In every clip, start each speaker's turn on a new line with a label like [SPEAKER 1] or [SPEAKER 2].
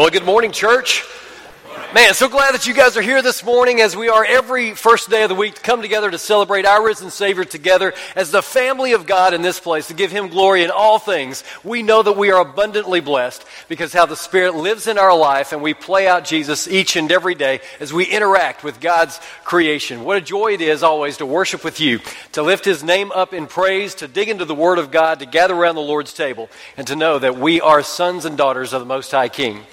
[SPEAKER 1] Well, good morning, church. Man, so glad that you guys are here this morning as we are every first day of the week to come together to celebrate our risen Savior together as the family of God in this place to give Him glory in all things. We know that we are abundantly blessed because how the Spirit lives in our life and we play out Jesus each and every day as we interact with God's creation. What a joy it is always to worship with you, to lift His name up in praise, to dig into the Word of God, to gather around the Lord's table, and to know that we are sons and daughters of the Most High King.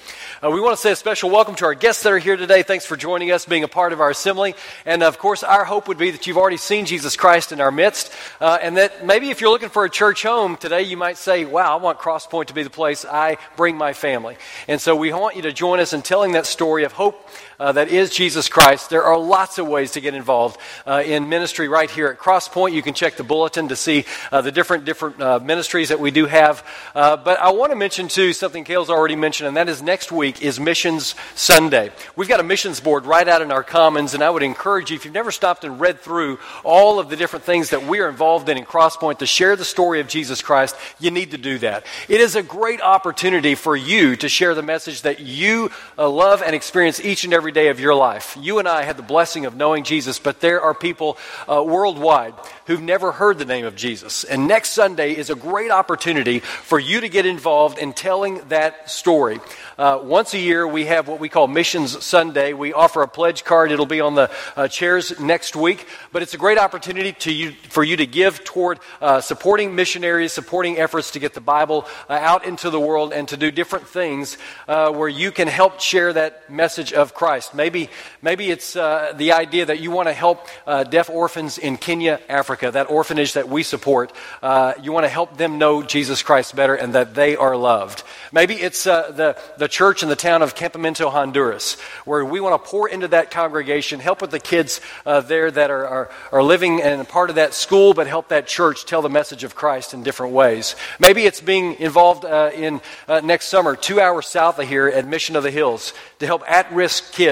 [SPEAKER 1] Uh, we want to say a special welcome to our guests that are here today. Thanks for joining us, being a part of our assembly. And of course, our hope would be that you've already seen Jesus Christ in our midst. Uh, and that maybe if you're looking for a church home today, you might say, wow, I want Crosspoint to be the place I bring my family. And so we want you to join us in telling that story of hope uh, that is Jesus Christ. There are lots of ways to get involved uh, in ministry right here at Crosspoint. You can check the bulletin to see uh, the different different uh, ministries that we do have. Uh, but I want to mention too something Kale's already mentioned, and that is next week is Missions Sunday. We've got a missions board right out in our commons, and I would encourage you if you've never stopped and read through all of the different things that we are involved in in Crosspoint to share the story of Jesus Christ, you need to do that. It is a great opportunity for you to share the message that you love and experience each and every every day of your life. You and I had the blessing of knowing Jesus, but there are people uh, worldwide who've never heard the name of Jesus. And next Sunday is a great opportunity for you to get involved in telling that story. Uh, once a year, we have what we call Missions Sunday. We offer a pledge card. It'll be on the uh, chairs next week. But it's a great opportunity to you, for you to give toward uh, supporting missionaries, supporting efforts to get the Bible uh, out into the world, and to do different things uh, where you can help share that message of Christ. Maybe, maybe it's uh, the idea that you want to help deaf orphans in Kenya, Africa. That orphanage that we support, uh, you want to help them know Jesus Christ better and that they are loved. Maybe it's uh, the, the church in the town of Campamento, Honduras, where we want to pour into that congregation, help with the kids uh, there that are, are, are living and part of that school, but help that church tell the message of Christ in different ways. Maybe it's being involved uh, in uh, next summer, two hours south of here at Mission of the Hills, to help at risk kids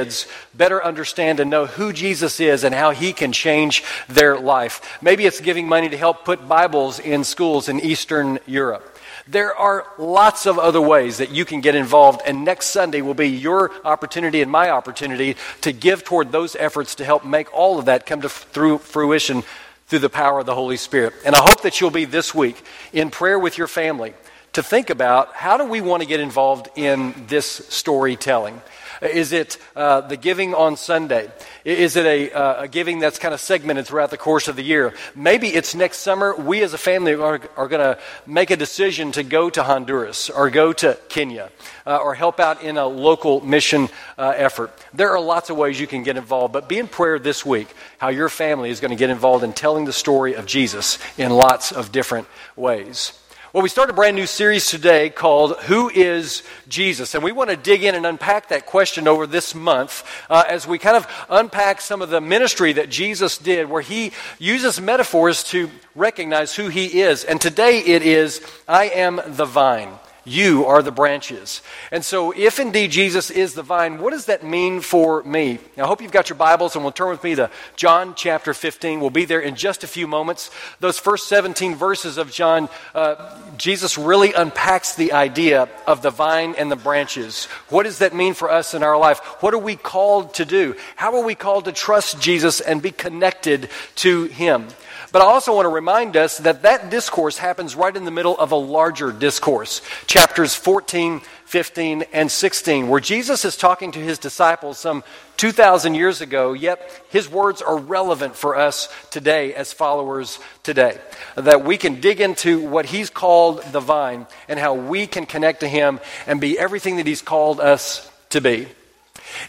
[SPEAKER 1] better understand and know who Jesus is and how he can change their life. Maybe Maybe it's giving money to help put Bibles in schools in Eastern Europe. There are lots of other ways that you can get involved, and next Sunday will be your opportunity and my opportunity to give toward those efforts to help make all of that come to through fruition through the power of the Holy Spirit. And I hope that you'll be this week in prayer with your family to think about how do we want to get involved in this storytelling. Is it uh, the giving on Sunday? Is it a, uh, a, giving that's kind of segmented throughout the course of the year? Maybe it's next summer. We as a family are, are going to make a decision to go to Honduras or go to Kenya uh, or help out in a local mission uh, effort. There are lots of ways you can get involved, but be in prayer this week how your family is going to get involved in telling the story of Jesus in lots of different ways. Well, we start a brand new series today called Who is Jesus? And we want to dig in and unpack that question over this month uh, as we kind of unpack some of the ministry that Jesus did, where he uses metaphors to recognize who he is. And today it is, I am the vine. You are the branches. And so, if indeed Jesus is the vine, what does that mean for me? Now, I hope you've got your Bibles and will turn with me to John chapter 15. We'll be there in just a few moments. Those first 17 verses of John, uh, Jesus really unpacks the idea of the vine and the branches. What does that mean for us in our life? What are we called to do? How are we called to trust Jesus and be connected to Him? But I also want to remind us that that discourse happens right in the middle of a larger discourse, chapters 14, 15, and 16, where Jesus is talking to his disciples some 2,000 years ago, yet his words are relevant for us today as followers today. That we can dig into what he's called the vine and how we can connect to him and be everything that he's called us to be.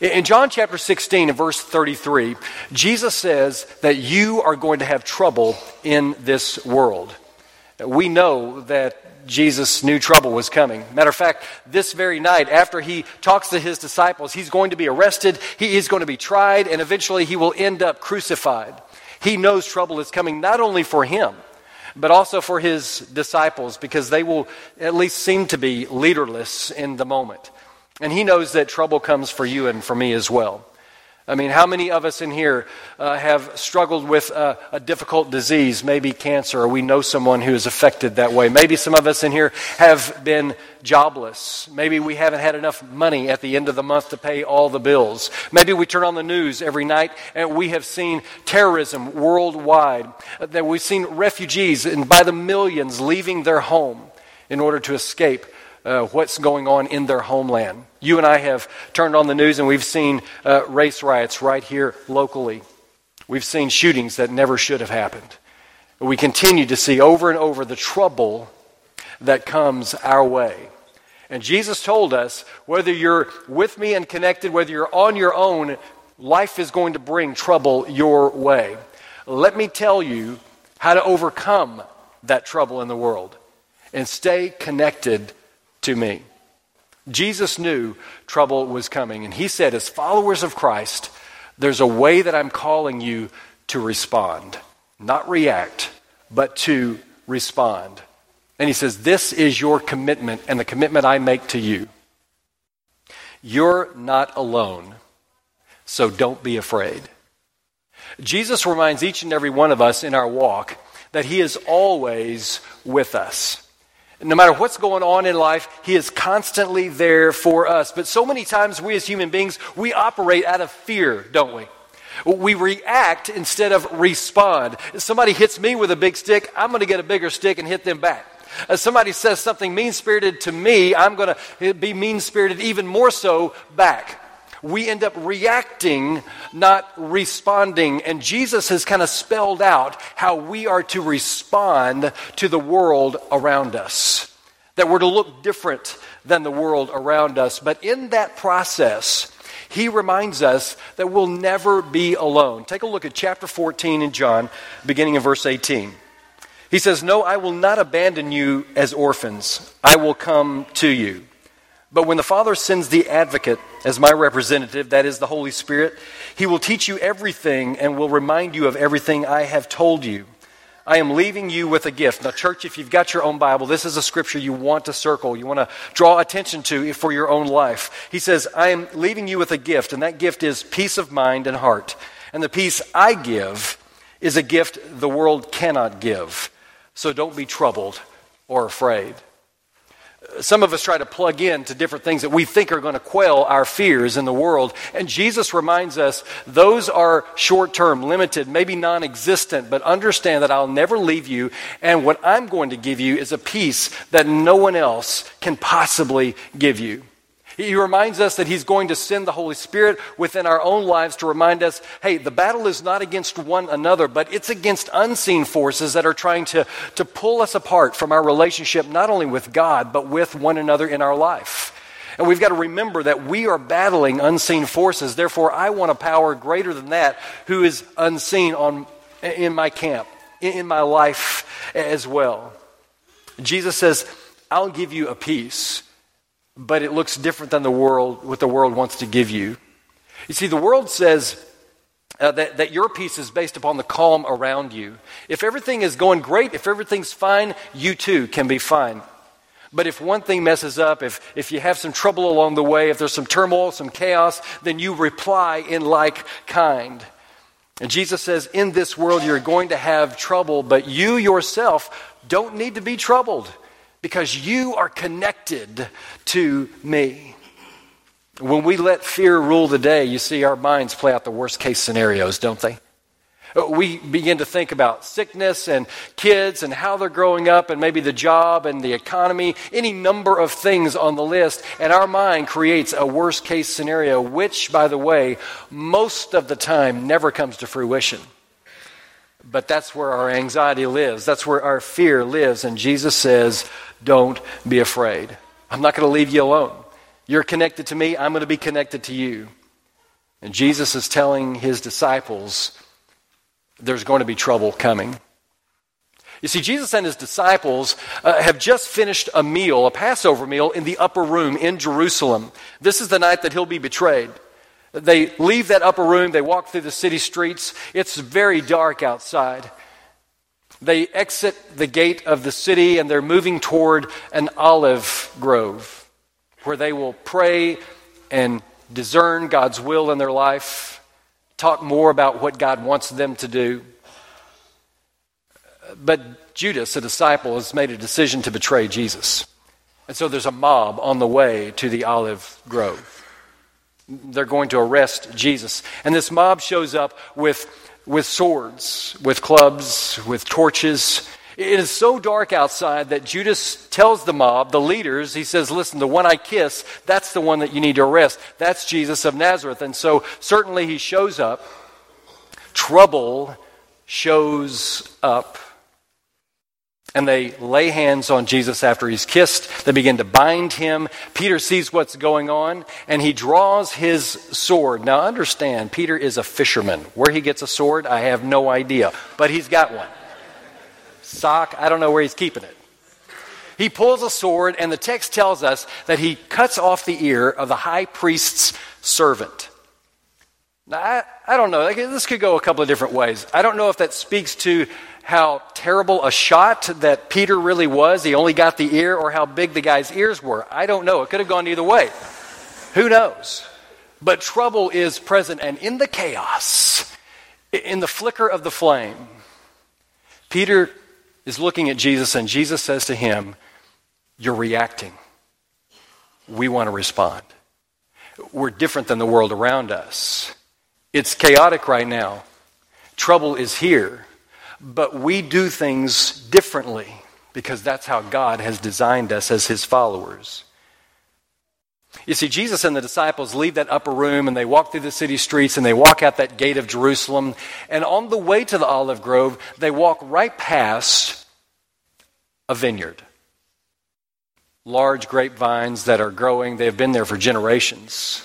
[SPEAKER 1] In John chapter 16 and verse 33, Jesus says that you are going to have trouble in this world. We know that Jesus knew trouble was coming. Matter of fact, this very night, after he talks to his disciples, he's going to be arrested, he is going to be tried, and eventually he will end up crucified. He knows trouble is coming not only for him, but also for his disciples because they will at least seem to be leaderless in the moment. And he knows that trouble comes for you and for me as well. I mean, how many of us in here uh, have struggled with uh, a difficult disease, maybe cancer, or we know someone who is affected that way? Maybe some of us in here have been jobless. Maybe we haven't had enough money at the end of the month to pay all the bills. Maybe we turn on the news every night and we have seen terrorism worldwide, that we've seen refugees and by the millions leaving their home in order to escape uh, what's going on in their homeland. You and I have turned on the news and we've seen uh, race riots right here locally. We've seen shootings that never should have happened. We continue to see over and over the trouble that comes our way. And Jesus told us whether you're with me and connected, whether you're on your own, life is going to bring trouble your way. Let me tell you how to overcome that trouble in the world and stay connected to me. Jesus knew trouble was coming, and he said, as followers of Christ, there's a way that I'm calling you to respond, not react, but to respond. And he says, This is your commitment and the commitment I make to you. You're not alone, so don't be afraid. Jesus reminds each and every one of us in our walk that he is always with us. No matter what's going on in life, He is constantly there for us. But so many times, we as human beings, we operate out of fear, don't we? We react instead of respond. If somebody hits me with a big stick, I'm going to get a bigger stick and hit them back. If somebody says something mean spirited to me, I'm going to be mean spirited even more so back we end up reacting, not responding. And Jesus has kind of spelled out how we are to respond to the world around us. That we're to look different than the world around us. But in that process, he reminds us that we'll never be alone. Take a look at chapter 14 in John, beginning in verse 18. He says, No, I will not abandon you as orphans. I will come to you. But when the Father sends the advocate as my representative, that is the Holy Spirit, he will teach you everything and will remind you of everything I have told you. I am leaving you with a gift. Now, church, if you've got your own Bible, this is a scripture you want to circle, you want to draw attention to for your own life. He says, I am leaving you with a gift, and that gift is peace of mind and heart. And the peace I give is a gift the world cannot give. So don't be troubled or afraid some of us try to plug in to different things that we think are going to quell our fears in the world. And Jesus reminds us those are short term, limited, maybe non existent, but understand that I'll never leave you. And what I'm going to give you is a peace that no one else can possibly give you. He reminds us that He's going to send the Holy Spirit within our own lives to remind us hey, the battle is not against one another, but it's against unseen forces that are trying to, to pull us apart from our relationship, not only with God, but with one another in our life. And we've got to remember that we are battling unseen forces. Therefore, I want a power greater than that who is unseen on, in my camp, in my life as well. Jesus says, I'll give you a peace but it looks different than the world, what the world wants to give you. You see, the world says uh, that, that your peace is based upon the calm around you. If everything is going great, if everything's fine, you too can be fine. But if one thing messes up, if, if you have some trouble along the way, if there's some turmoil, some chaos, then you reply in like kind. And Jesus says, In this world you're going to have trouble, but you yourself don't need to be troubled because you are connected to me. When we let fear rule the day, you see our minds play out the worst case scenarios, don't they? We begin to think about sickness and kids and how they're growing up and maybe the job and the economy, any number of things on the list, and our mind creates a worst case scenario, which, by the way, most of the time never comes to fruition. But that's where our anxiety lives. That's where our fear lives. And Jesus says, Don't be afraid. I'm not going to leave you alone. You're connected to me, I'm going to be connected to you. And Jesus is telling his disciples, There's going to be trouble coming. You see, Jesus and his disciples uh, have just finished a meal, a Passover meal, in the upper room in Jerusalem. This is the night that he'll be betrayed. They leave that upper room, they walk through the city streets. It's very dark outside. They exit the gate of the city and they're moving toward an olive grove where they will pray and discern God's will in their life. talk more about what God wants them to do. But Judas, a disciple, has made a decision to betray Jesus. And so there's a mob on the way to the olive grove. They're going to arrest Jesus. And this mob shows up with, with swords, with clubs, with torches. It is so dark outside that Judas tells the mob, the leaders, he says, Listen, the one I kiss, that's the one that you need to arrest. That's Jesus of Nazareth. And so certainly he shows up. Trouble shows up. And they lay hands on Jesus after he's kissed. They begin to bind him. Peter sees what's going on and he draws his sword. Now, understand, Peter is a fisherman. Where he gets a sword, I have no idea, but he's got one sock. I don't know where he's keeping it. He pulls a sword, and the text tells us that he cuts off the ear of the high priest's servant. Now, I, I don't know. This could go a couple of different ways. I don't know if that speaks to how terrible a shot that Peter really was. He only got the ear, or how big the guy's ears were. I don't know. It could have gone either way. Who knows? But trouble is present, and in the chaos, in the flicker of the flame, Peter is looking at Jesus, and Jesus says to him, You're reacting. We want to respond. We're different than the world around us. It's chaotic right now. Trouble is here. But we do things differently because that's how God has designed us as his followers. You see, Jesus and the disciples leave that upper room and they walk through the city streets and they walk out that gate of Jerusalem. And on the way to the olive grove, they walk right past a vineyard. Large grapevines that are growing, they have been there for generations.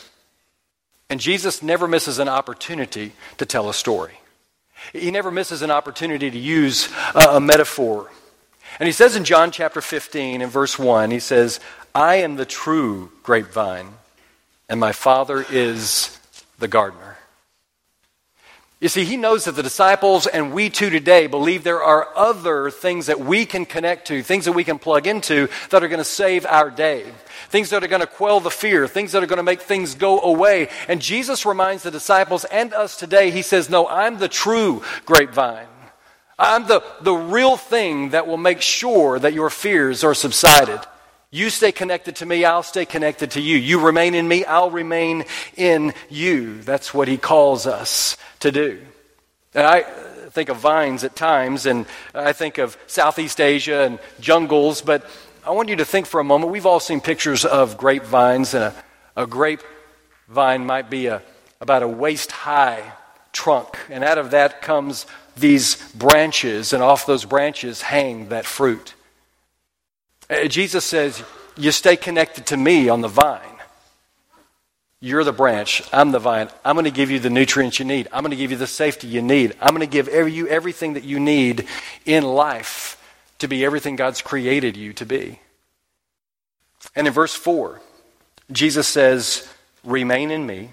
[SPEAKER 1] And Jesus never misses an opportunity to tell a story. He never misses an opportunity to use uh, a, metaphor. And he says in John chapter 15, in verse 1, he says, I am the true grapevine, and my Father is the gardener. You see, he knows that the disciples and we too today believe there are other things that we can connect to, things that we can plug into that are going to save our day, things that are going to quell the fear, things that are going to make things go away. And Jesus reminds the disciples and us today, he says, No, I'm the true grapevine. I'm the, the real thing that will make sure that your fears are subsided. You stay connected to me, I'll stay connected to you. You remain in me, I'll remain in you. That's what he calls us to do. And I think of vines at times, and I think of Southeast Asia and jungles, but I want you to think for a moment. We've all seen pictures of grapevines, and a, a grapevine might be a, about a waist high trunk, and out of that comes these branches, and off those branches hang that fruit. Uh, Jesus says, You stay connected to me on the vine. You're the branch. I'm the vine. I'm going to give you the nutrients you need. I'm going to give you the safety you need. I'm going to give every, you everything that you need in life to be everything God's created you to be. And in verse 4, Jesus says, Remain in me,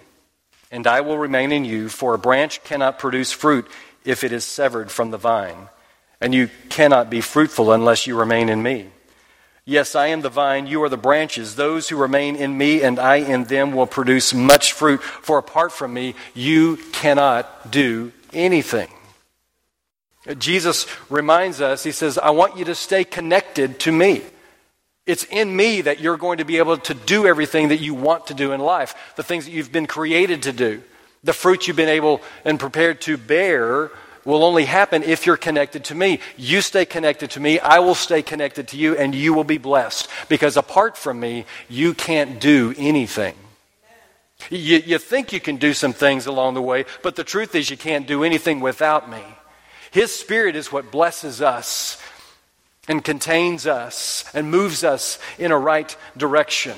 [SPEAKER 1] and I will remain in you, for a branch cannot produce fruit if it is severed from the vine, and you cannot be fruitful unless you remain in me. Yes, I am the vine, you are the branches. Those who remain in me and I in them will produce much fruit, for apart from me, you cannot do anything. Jesus reminds us, he says, I want you to stay connected to me. It's in me that you're going to be able to do everything that you want to do in life, the things that you've been created to do, the fruit you've been able and prepared to bear will only happen if you're connected to me. You stay connected to me, I will stay connected to you, and you will be blessed. Because apart from me, you can't do anything. You, you think you can do some things along the way, but the truth is you can't do anything without me. His Spirit is what blesses us and contains us and moves us in a right direction.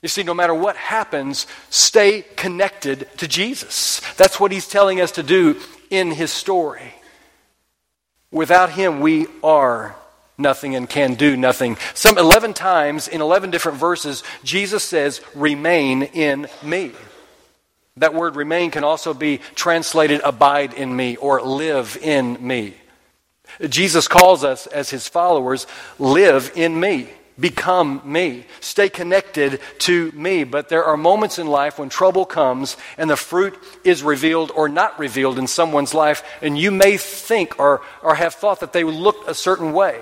[SPEAKER 1] You see, no matter what happens, stay connected to Jesus. That's what he's telling us to do in his story. Without him, we are nothing and can do nothing. Some 11 times in 11 different verses, Jesus says, Remain in me. That word remain can also be translated abide in me or live in me. Jesus calls us as his followers, live in me. Become me, stay connected to me. But there are moments in life when trouble comes and the fruit is revealed or not revealed in someone's life, and you may think or, or have thought that they looked a certain way,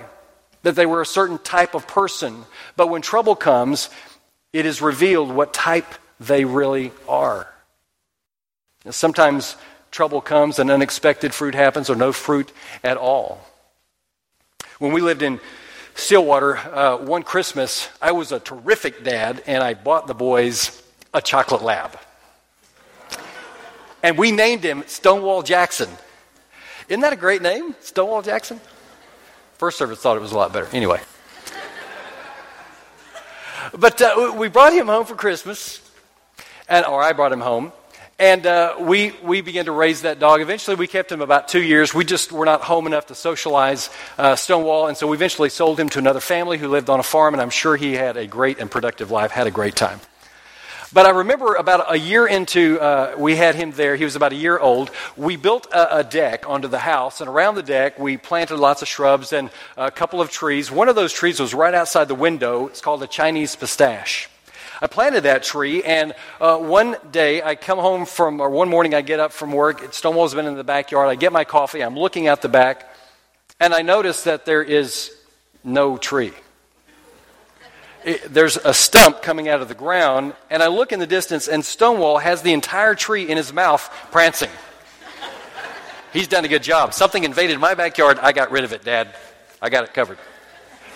[SPEAKER 1] that they were a certain type of person. But when trouble comes, it is revealed what type they really are. Now, sometimes trouble comes and unexpected fruit happens, or no fruit at all. When we lived in Stillwater, uh, one Christmas, I was a terrific dad, and I bought the boys a chocolate lab. And we named him Stonewall Jackson. Isn't that a great name, Stonewall Jackson? First service thought it was a lot better. Anyway. But uh, we brought him home for Christmas, and, or I brought him home, and uh, we, we began to raise that dog. Eventually, we kept him about two years. We just were not home enough to socialize uh, Stonewall, and so we eventually sold him to another family who lived on a farm, and I'm sure he had a great and productive life, had a great time. But I remember about a year into, uh, we had him there. He was about a year old. We built a, a, deck onto the house, and around the deck, we planted lots of shrubs and a couple of trees. One of those trees was right outside the window. It's called a Chinese pistache. I planted that tree, and uh, one day I come home from, or one morning I get up from work. Stonewall's been in the backyard. I get my coffee. I'm looking out the back, and I notice that there is no tree it, there's a stump coming out of the ground, and I look in the distance, and Stonewall has the entire tree in his mouth prancing. He's done a good job. Something invaded my backyard. I got rid of it, Dad. I got it covered.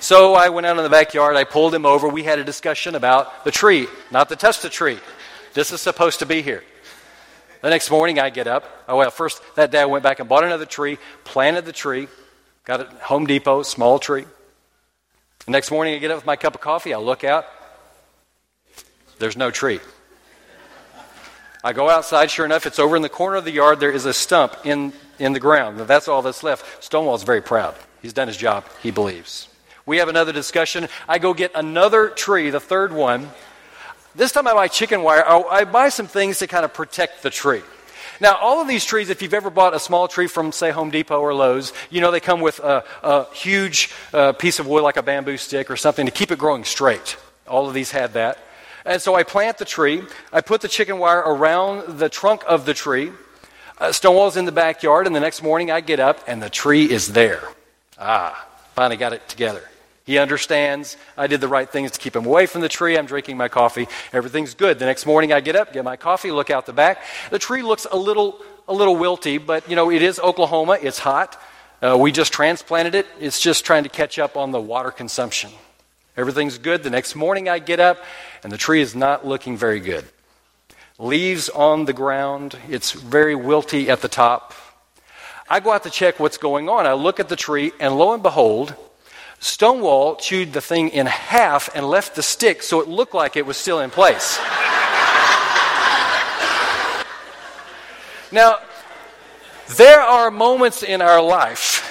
[SPEAKER 1] So I went out in the backyard. I pulled him over. We had a discussion about the tree, not the the tree. This is supposed to be here. The next morning, I get up. Oh, well, first that day I went back and bought another tree, planted the tree, got it Home Depot, small tree. The next morning, I get up with my cup of coffee, I look out, there's no tree. I go outside, sure enough, it's over in the corner of the yard. There is a stump in, in the ground. That's all that's left. Stonewall's very proud. He's done his job, he believes. We have another discussion. I go get another tree, the third one. This time I buy chicken wire. I buy some things to kind of protect the tree. Now, all of these trees, if you've ever bought a small tree from, say, Home Depot or Lowe's, you know they come with a, a huge uh, piece of wood like a bamboo stick or something to keep it growing straight. All of these had that. And so I plant the tree. I put the chicken wire around the trunk of the tree. Uh, Stonewall's in the backyard, and the next morning I get up and the tree is there. Ah, finally got it together. He understands I did the right things to keep him away from the tree. I'm drinking my coffee. Everything's good. The next morning I get up, get my coffee, look out the back. The tree looks a little, a little wilty, but you know, it is Oklahoma. It's hot. Uh, we just transplanted it. It's just trying to catch up on the water consumption. Everything's good. The next morning I get up and the tree is not looking very good. Leaves on the ground. It's very wilty at the top. I go out to check what's going on. I look at the tree and lo and behold, Stonewall chewed the thing in half and left the stick so it looked like it was still in place. now, there are moments in our life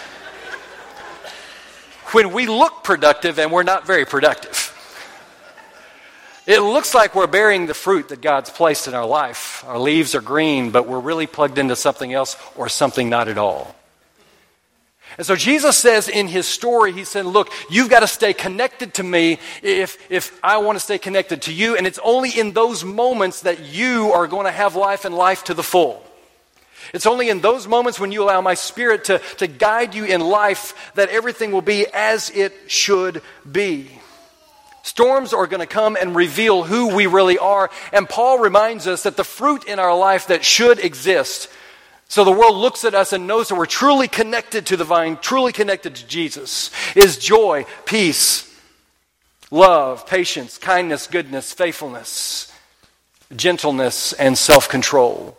[SPEAKER 1] when we look productive and we're not very productive. It looks like we're bearing the fruit that God's placed in our life. Our leaves are green, but we're really plugged into something else or something not at all. And so Jesus says in his story, he said, Look, you've got to stay connected to me if, if I want to stay connected to you. And it's only in those moments that you are going to have life and life to the full. It's only in those moments when you allow my spirit to, to guide you in life that everything will be as it should be. Storms are going to come and reveal who we really are. And Paul reminds us that the fruit in our life that should exist so the world looks at us and knows that we're truly connected to the vine, truly connected to Jesus, is joy, peace, love, patience, kindness, goodness, faithfulness, gentleness, and self control.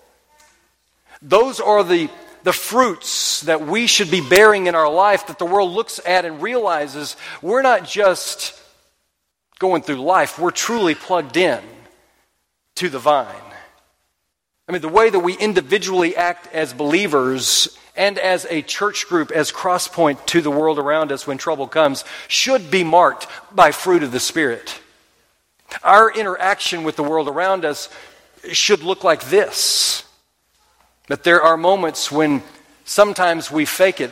[SPEAKER 1] Those are the, the fruits that we should be bearing in our life that the world looks at and realizes we're not just going through life, we're truly plugged in to the vine. I mean, the way that we individually act as believers and as a church group, as crosspoint to the world around us when trouble comes, should be marked by fruit of the Spirit. Our interaction with the world around us should look like this. But there are moments when sometimes we fake it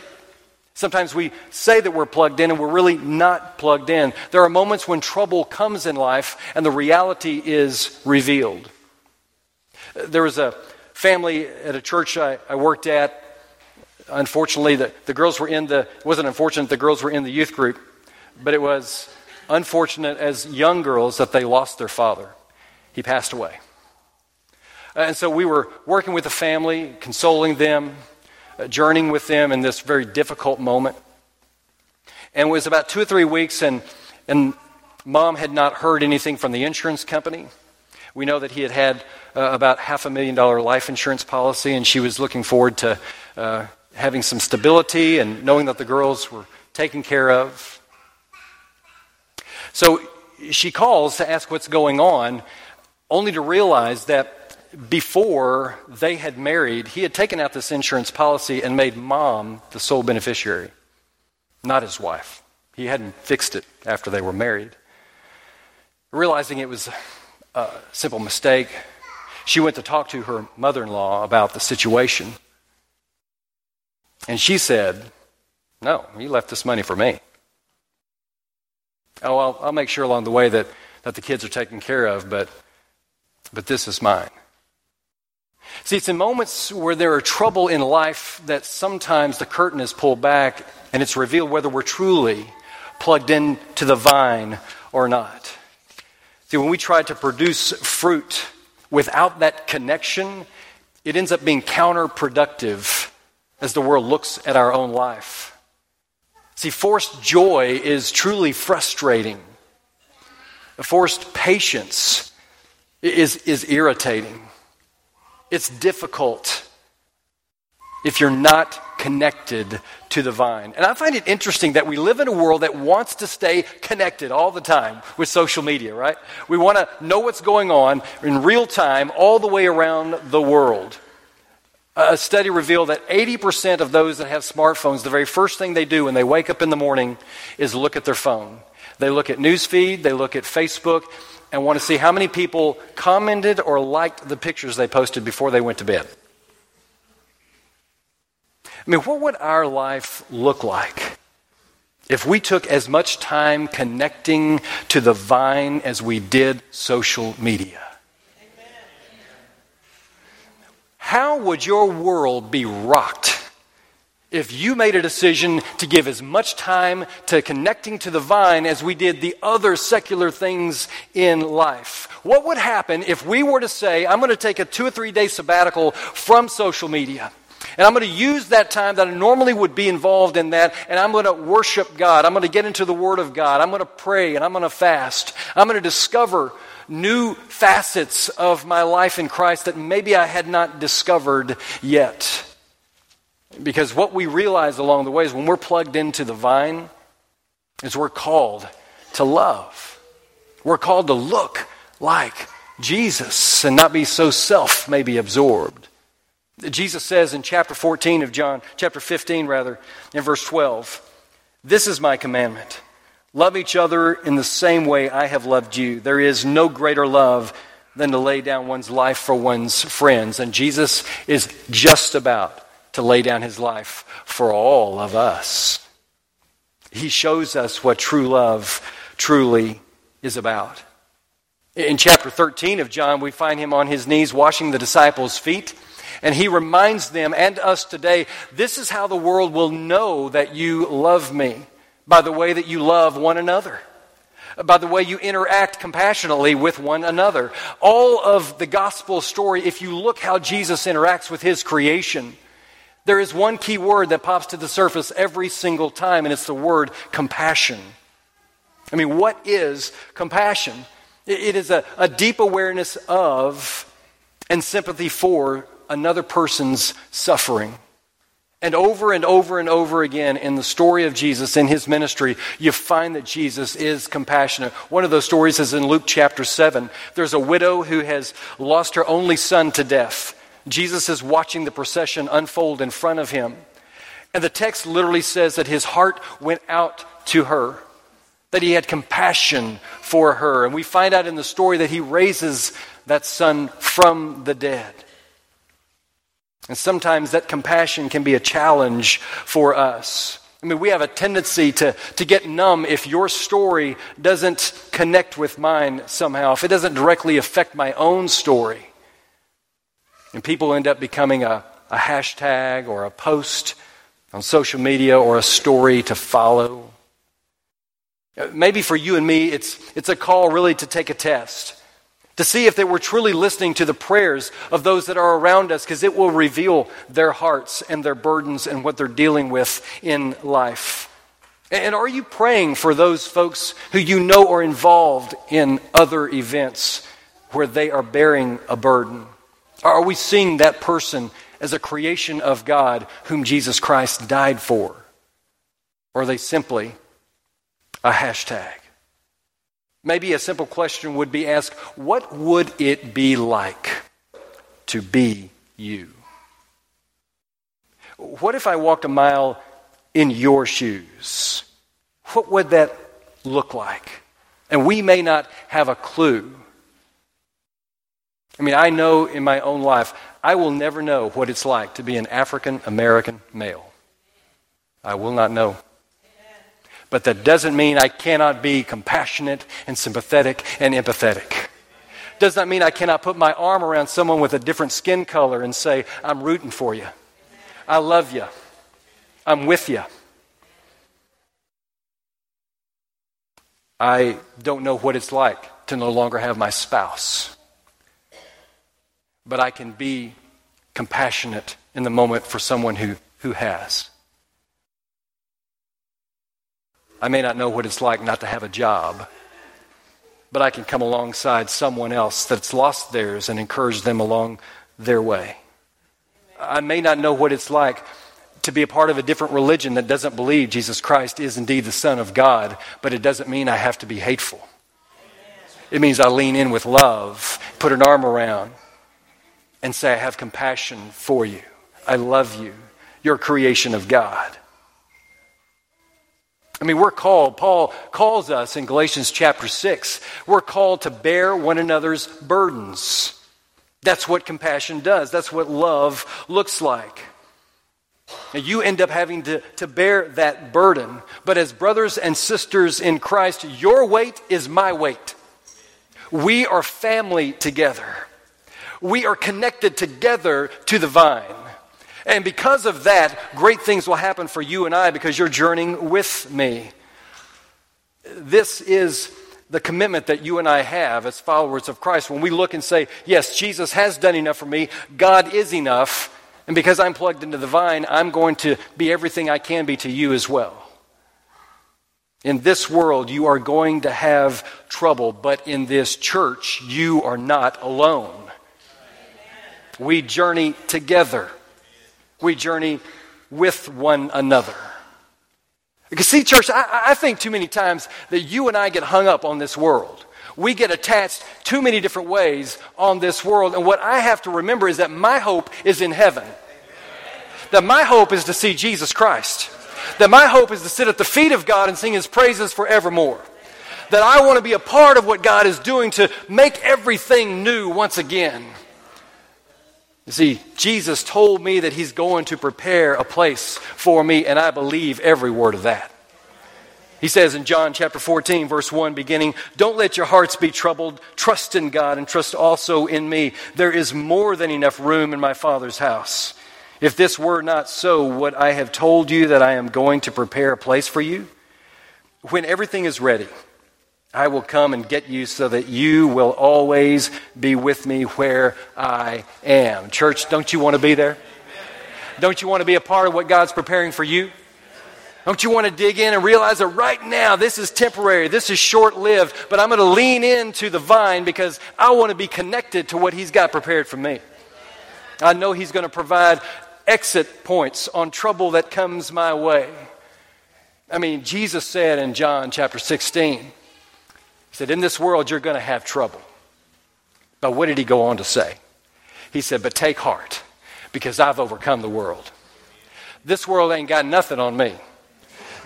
[SPEAKER 1] Sometimes we say that we're plugged in and we're really not plugged in. There are moments when trouble comes in life and the reality is revealed. There was a family at a church I, I worked at. Unfortunately, the, the girls were in the, it wasn't unfortunate the girls were in the youth group, but it was unfortunate as young girls that they lost their father. He passed away. And so we were working with the family, consoling them, uh, journeying with them in this very difficult moment. And it was about two or three weeks, and, and mom had not heard anything from the insurance company. We know that he had had uh, about half a million dollar life insurance policy, and she was looking forward to uh, having some stability and knowing that the girls were taken care of. So she calls to ask what's going on, only to realize that before they had married, he had taken out this insurance policy and made mom the sole beneficiary, not his wife. He hadn't fixed it after they were married. Realizing it was a simple mistake, she went to talk to her mother in law about the situation. And she said, No, you left this money for me. Oh, I'll, I'll make sure along the way that, that the kids are taken care of, but, but this is mine. See, it's in moments where there are trouble in life that sometimes the curtain is pulled back and it's revealed whether we're truly plugged into the vine or not. See, when we try to produce fruit without that connection, it ends up being counterproductive as the world looks at our own life. See, forced joy is truly frustrating. Forced patience is, is irritating. It's difficult if you're not connected to the vine. And I find it interesting that we live in a world that wants to stay connected all the time with social media, right? We want to know what's going on in real time all the way around the world. A study revealed that 80% of those that have smartphones, the very first thing they do when they wake up in the morning is look at their phone. They look at newsfeed, they look at Facebook, and want to see how many people commented or liked the pictures they posted before they went to bed. I mean, what would our life look like if we took as much time connecting to the vine as we did social media? How would your world be rocked if you made a decision to give as much time to connecting to the vine as we did the other secular things in life? What would happen if we were to say, I'm going to take a two or three day sabbatical from social media? And I'm going to use that time that I normally would be involved in that, and I'm going to worship God. I'm going to get into the Word of God. I'm going to pray, and I'm going to fast. I'm going to discover new facets of my life in Christ that maybe I had not discovered yet. Because what we realize along the way is when we're plugged into the vine, is we're called to love. We're called to look like Jesus and not be so self maybe absorbed. Jesus says in chapter 14 of John, chapter 15 rather, in verse 12, This is my commandment. Love each other in the same way I have loved you. There is no greater love than to lay down one's life for one's friends. And Jesus is just about to lay down his life for all of us. He shows us what true love truly is about. In chapter 13 of John, we find him on his knees washing the disciples' feet. And he reminds them and us today this is how the world will know that you love me by the way that you love one another by the way you interact compassionately with one another. All of the gospel story, if you look how Jesus interacts with his creation, there is one key word that pops to the surface every single time, and it's the word compassion. I mean, what is compassion? It is a, a deep awareness of and sympathy for another person's suffering. And over and over and over again in the story of Jesus, in his ministry, you find that Jesus is compassionate. One of those stories is in Luke chapter 7. There's a widow who has lost her only son to death. Jesus is watching the procession unfold in front of him. And the text literally says that his heart went out to her, that he had compassion for her. And we find out in the story that he raises that son from the dead. And sometimes that compassion can be a challenge for us. I mean, we have a tendency to, to get numb if your story doesn't connect with mine somehow, if it doesn't directly affect my own story. And people end up becoming a, a hashtag or a post on social media or a story to follow. Uh, maybe for you and me, it's, it's a call really to take a test, to see if they were truly listening to the prayers of those that are around us, because it will reveal their hearts and their burdens and what they're dealing with in life. And are you praying for those folks who you know are involved in other events where they are bearing a burden? Are we seeing that person as a creation of God whom Jesus Christ died for? Or are they simply a hashtag? Maybe a simple question would be asked What would it be like to be you? What if I walked a mile in your shoes? What would that look like? And we may not have a clue I mean, I know in my own life, I will never know what it's like to be an African American male. I will not know. But that doesn't mean I cannot be compassionate and sympathetic and empathetic. Does not mean I cannot put my arm around someone with a different skin color and say, I'm rooting for you. I love you. I'm with you. I don't know what it's like to no longer have my spouse but I can be compassionate in the moment for someone who, who has. I may not know what it's like not to have a job, but I can come alongside someone else that's lost theirs and encourage them along their way. I may not know what it's like to be a part of a different religion that doesn't believe Jesus Christ is indeed the Son of God, but it doesn't mean I have to be hateful. It means I lean in with love, put an arm around, and say, I have compassion for you. I love you. You're a creation of God. I mean, we're called, Paul calls us in Galatians chapter 6, we're called to bear one another's burdens. That's what compassion does, that's what love looks like. And you end up having to, to bear that burden. But as brothers and sisters in Christ, your weight is my weight. We are family together we are connected together to the vine. And because of that, great things will happen for you and I because you're journeying with me. This is the commitment that you and I have as followers of Christ. When we look and say, Yes, Jesus has done enough for me, God is enough, and because I'm plugged into the vine, I'm going to be everything I can be to you as well. In this world, you are going to have trouble, but in this church, you are not alone. We journey together. We journey with one another. Because, see, church, I, I, think too many times that you and I get hung up on this world. We get attached too many different ways on this world. And what I have to remember is that my hope is in heaven. That my hope is to see Jesus Christ. That my hope is to sit at the feet of God and sing his praises forevermore. That I want to be a part of what God is doing to make everything new once again. You see, Jesus told me that He's going to prepare a place for me, and I believe every word of that. He says in John chapter 14, verse 1, beginning, Don't let your hearts be troubled. Trust in God and trust also in me. There is more than enough room in my Father's house. If this were not so, would I have told you that I am going to prepare a place for you? When everything is ready, I will come and get you so that you will always be with me where I am. Church, don't you want to be there? Don't you want to be a part of what God's preparing for you? Don't you want to dig in and realize that right now this is temporary, this is short lived, but I'm going to lean into the vine because I want to be connected to what He's got prepared for me. I know He's going to provide exit points on trouble that comes my way. I mean, Jesus said in John chapter 16, he said, In this world, you're going to have trouble. But what did he go on to say? He said, But take heart, because I've overcome the world. This world ain't got nothing on me.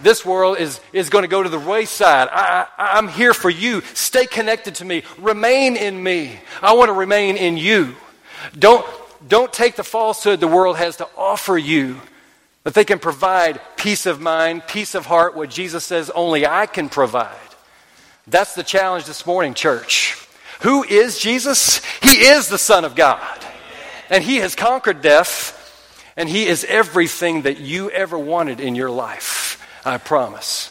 [SPEAKER 1] This world is, is going to go to the wayside. I, I, I'm here for you. Stay connected to me. Remain in me. I want to remain in you. Don't, don't take the falsehood the world has to offer you That they can provide peace of mind, peace of heart, what Jesus says only I can provide. That's the challenge this morning, church. Who is Jesus? He is the Son of God. And He has conquered death, and He is everything that you ever wanted in your life. I promise.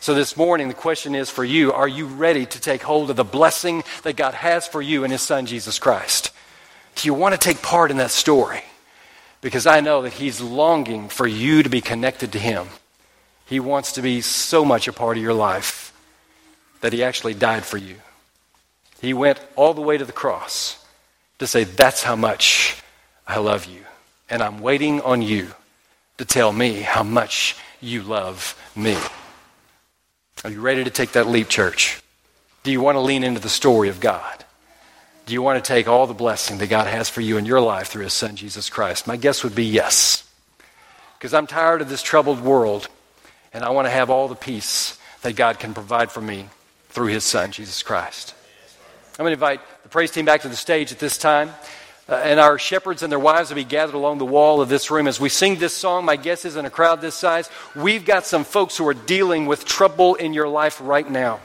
[SPEAKER 1] So, this morning, the question is for you are you ready to take hold of the blessing that God has for you in His Son, Jesus Christ? Do you want to take part in that story? Because I know that He's longing for you to be connected to Him. He wants to be so much a part of your life that He actually died for you. He went all the way to the cross to say, That's how much I love you. And I'm waiting on you to tell me how much you love me. Are you ready to take that leap, church? Do you want to lean into the story of God? Do you want to take all the blessing that God has for you in your life through His Son, Jesus Christ? My guess would be yes. Because I'm tired of this troubled world, and I want to have all the peace that God can provide for me through His Son, Jesus Christ. I'm going to invite the praise team back to the stage at this time. Uh, and our shepherds and their wives will be gathered along the wall of this room. As we sing this song, my guess is in a crowd this size, we've got some folks who are dealing with trouble in your life right now.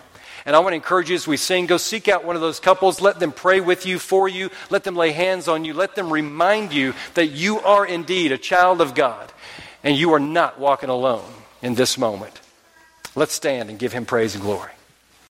[SPEAKER 1] And I want to encourage you as we sing, go seek out one of those couples. Let them pray with you, for you. Let them lay hands on you. Let them remind you that you are indeed a child of God and you are not walking alone in this moment. Let's stand and give him praise and glory.